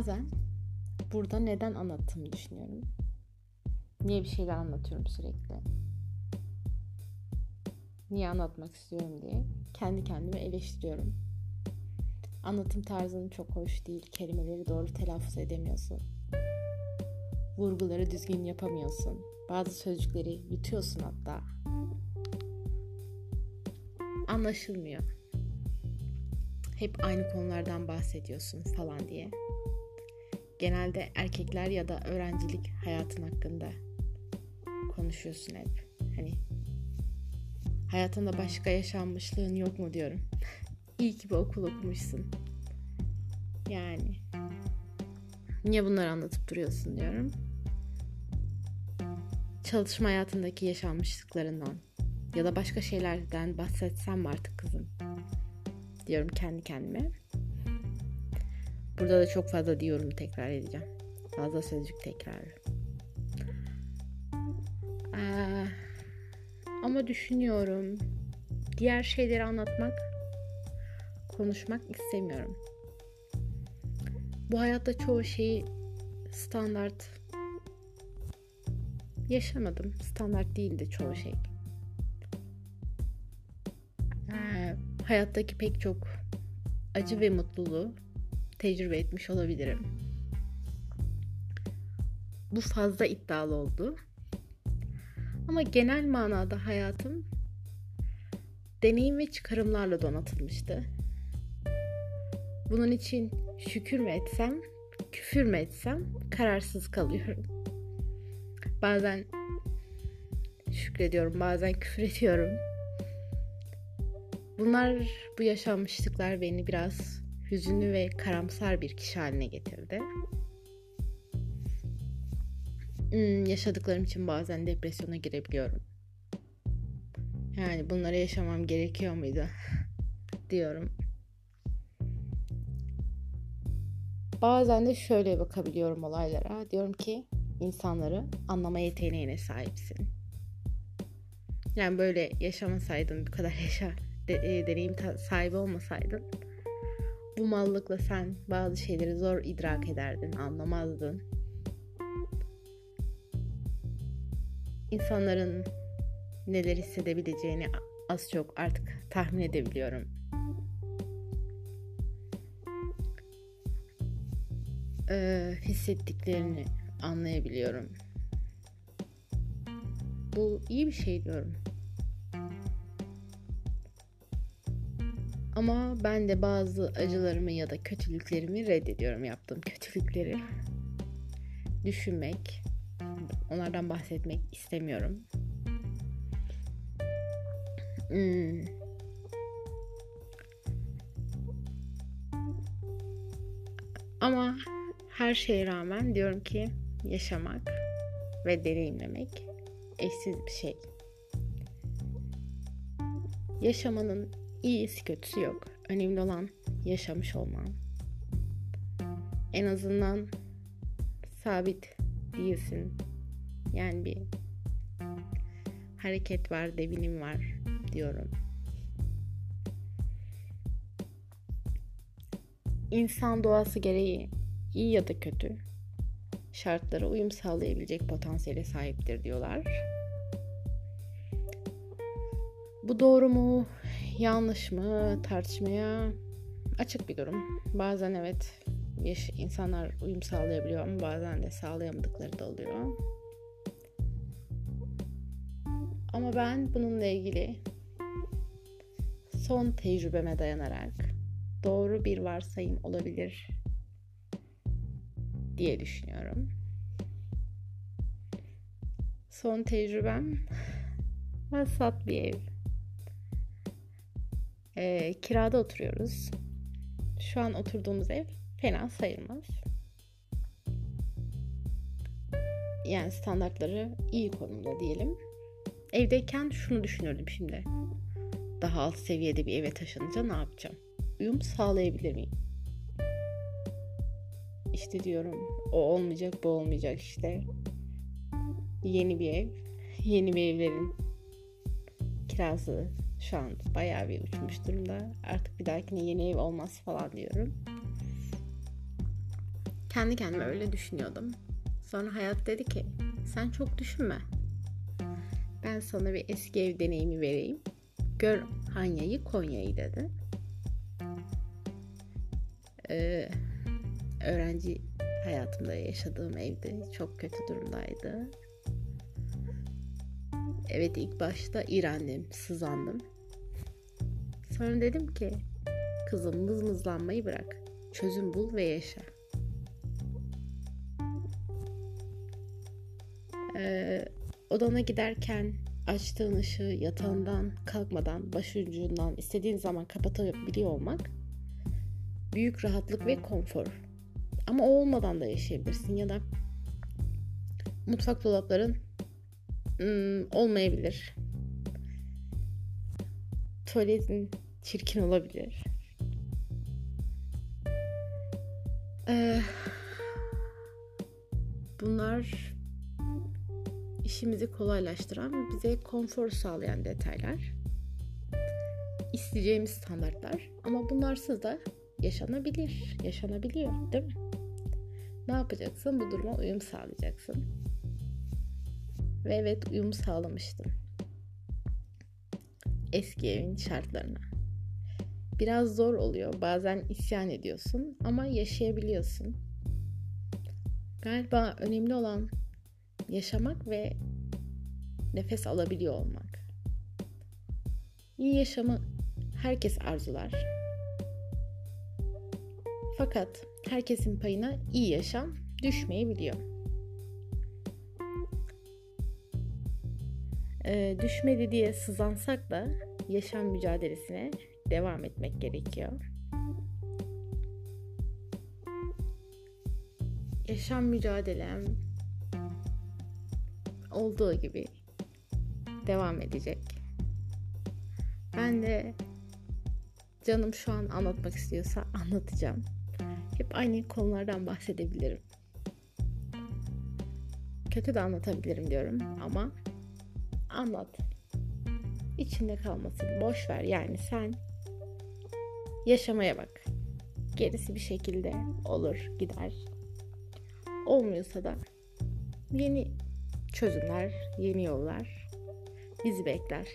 bazen burada neden anlattığımı düşünüyorum. Niye bir şeyler anlatıyorum sürekli? Niye anlatmak istiyorum diye kendi kendime eleştiriyorum. Anlatım tarzın çok hoş değil. Kelimeleri doğru telaffuz edemiyorsun. Vurguları düzgün yapamıyorsun. Bazı sözcükleri yutuyorsun hatta. Anlaşılmıyor. Hep aynı konulardan bahsediyorsun falan diye. Genelde erkekler ya da öğrencilik hayatın hakkında konuşuyorsun hep. Hani hayatında başka yaşanmışlığın yok mu diyorum. İyi ki bir okul okumuşsun. Yani niye bunları anlatıp duruyorsun diyorum. Çalışma hayatındaki yaşanmışlıklarından ya da başka şeylerden bahsetsem mi artık kızım? Diyorum kendi kendime. Burada da çok fazla diyorum tekrar edeceğim. Fazla sözcük tekrar. Ee, ama düşünüyorum. Diğer şeyleri anlatmak, konuşmak istemiyorum. Bu hayatta çoğu şeyi standart yaşamadım. Standart değildi çoğu şey. Ee, hayattaki pek çok acı ve mutluluğu tecrübe etmiş olabilirim. Bu fazla iddialı oldu. Ama genel manada hayatım deneyim ve çıkarımlarla donatılmıştı. Bunun için şükür mü etsem, küfür mü etsem kararsız kalıyorum. Bazen şükrediyorum, bazen küfür ediyorum. Bunlar, bu yaşanmışlıklar beni biraz hüzünlü ve karamsar bir kişi haline getirdi. Hmm, yaşadıklarım için bazen depresyona girebiliyorum. Yani bunları yaşamam gerekiyor muydu diyorum. Bazen de şöyle bakabiliyorum olaylara. Diyorum ki insanları anlama yeteneğine sahipsin. Yani böyle yaşamasaydın, bu kadar yaşa de, e, deneyim sahibi olmasaydın bu mallıkla sen bazı şeyleri zor idrak ederdin, anlamazdın. İnsanların neler hissedebileceğini az çok artık tahmin edebiliyorum. Ee, hissettiklerini anlayabiliyorum. Bu iyi bir şey diyorum. Ama ben de bazı acılarımı ya da kötülüklerimi reddediyorum yaptığım kötülükleri. Düşünmek, onlardan bahsetmek istemiyorum. Hmm. Ama her şeye rağmen diyorum ki yaşamak ve deneyimlemek eşsiz bir şey. Yaşamanın iyisi kötüsü yok. Önemli olan yaşamış olman. En azından sabit değilsin. Yani bir hareket var, devinim var diyorum. İnsan doğası gereği iyi ya da kötü şartlara uyum sağlayabilecek potansiyele sahiptir diyorlar. Bu doğru mu, yanlış mı tartışmaya açık bir durum. Bazen evet insanlar uyum sağlayabiliyor ama bazen de sağlayamadıkları da oluyor. Ama ben bununla ilgili son tecrübeme dayanarak doğru bir varsayım olabilir diye düşünüyorum. Son tecrübem vasat bir ev. E, kirada oturuyoruz. Şu an oturduğumuz ev fena sayılmaz. Yani standartları iyi konumda diyelim. Evdeyken şunu düşünürdüm şimdi. Daha alt seviyede bir eve taşınınca ne yapacağım? Uyum sağlayabilir miyim? İşte diyorum o olmayacak bu olmayacak işte. Yeni bir ev. Yeni bir evlerin kirası şu an bayağı bir uçmuş durumda. Artık bir dahakine yeni ev olmaz falan diyorum. Kendi kendime öyle düşünüyordum. Sonra hayat dedi ki sen çok düşünme. Ben sana bir eski ev deneyimi vereyim. Gör Hanya'yı Konya'yı dedi. Ee, öğrenci hayatımda yaşadığım evde çok kötü durumdaydı. Evet ilk başta iğrendim, sızandım. Sonra dedim ki kızım mızmızlanmayı bırak. Çözüm bul ve yaşa. Ee, odana giderken açtığın ışığı yatağından kalkmadan başucundan istediğin zaman kapatabiliyor olmak büyük rahatlık ve konfor. Ama o olmadan da yaşayabilirsin ya da mutfak dolapların olmayabilir. Tuvaletin çirkin olabilir. Ee, bunlar işimizi kolaylaştıran ve bize konfor sağlayan detaylar. İsteyeceğimiz standartlar ama bunlarsız da yaşanabilir, yaşanabiliyor değil mi? Ne yapacaksın? Bu duruma uyum sağlayacaksın. Ve evet uyum sağlamıştım. Eski evin şartlarına. Biraz zor oluyor. Bazen isyan ediyorsun ama yaşayabiliyorsun. Galiba önemli olan yaşamak ve nefes alabiliyor olmak. İyi yaşamı herkes arzular. Fakat herkesin payına iyi yaşam düşmeyebiliyor. Ee, düşmedi diye sızansak da yaşam mücadelesine devam etmek gerekiyor. Yaşam mücadelem olduğu gibi devam edecek. Ben de canım şu an anlatmak istiyorsa anlatacağım. Hep aynı konulardan bahsedebilirim. Kötü de anlatabilirim diyorum ama anlat. İçinde kalmasın. Boş ver yani sen yaşamaya bak. Gerisi bir şekilde olur, gider. Olmuyorsa da yeni çözümler, yeni yollar bizi bekler.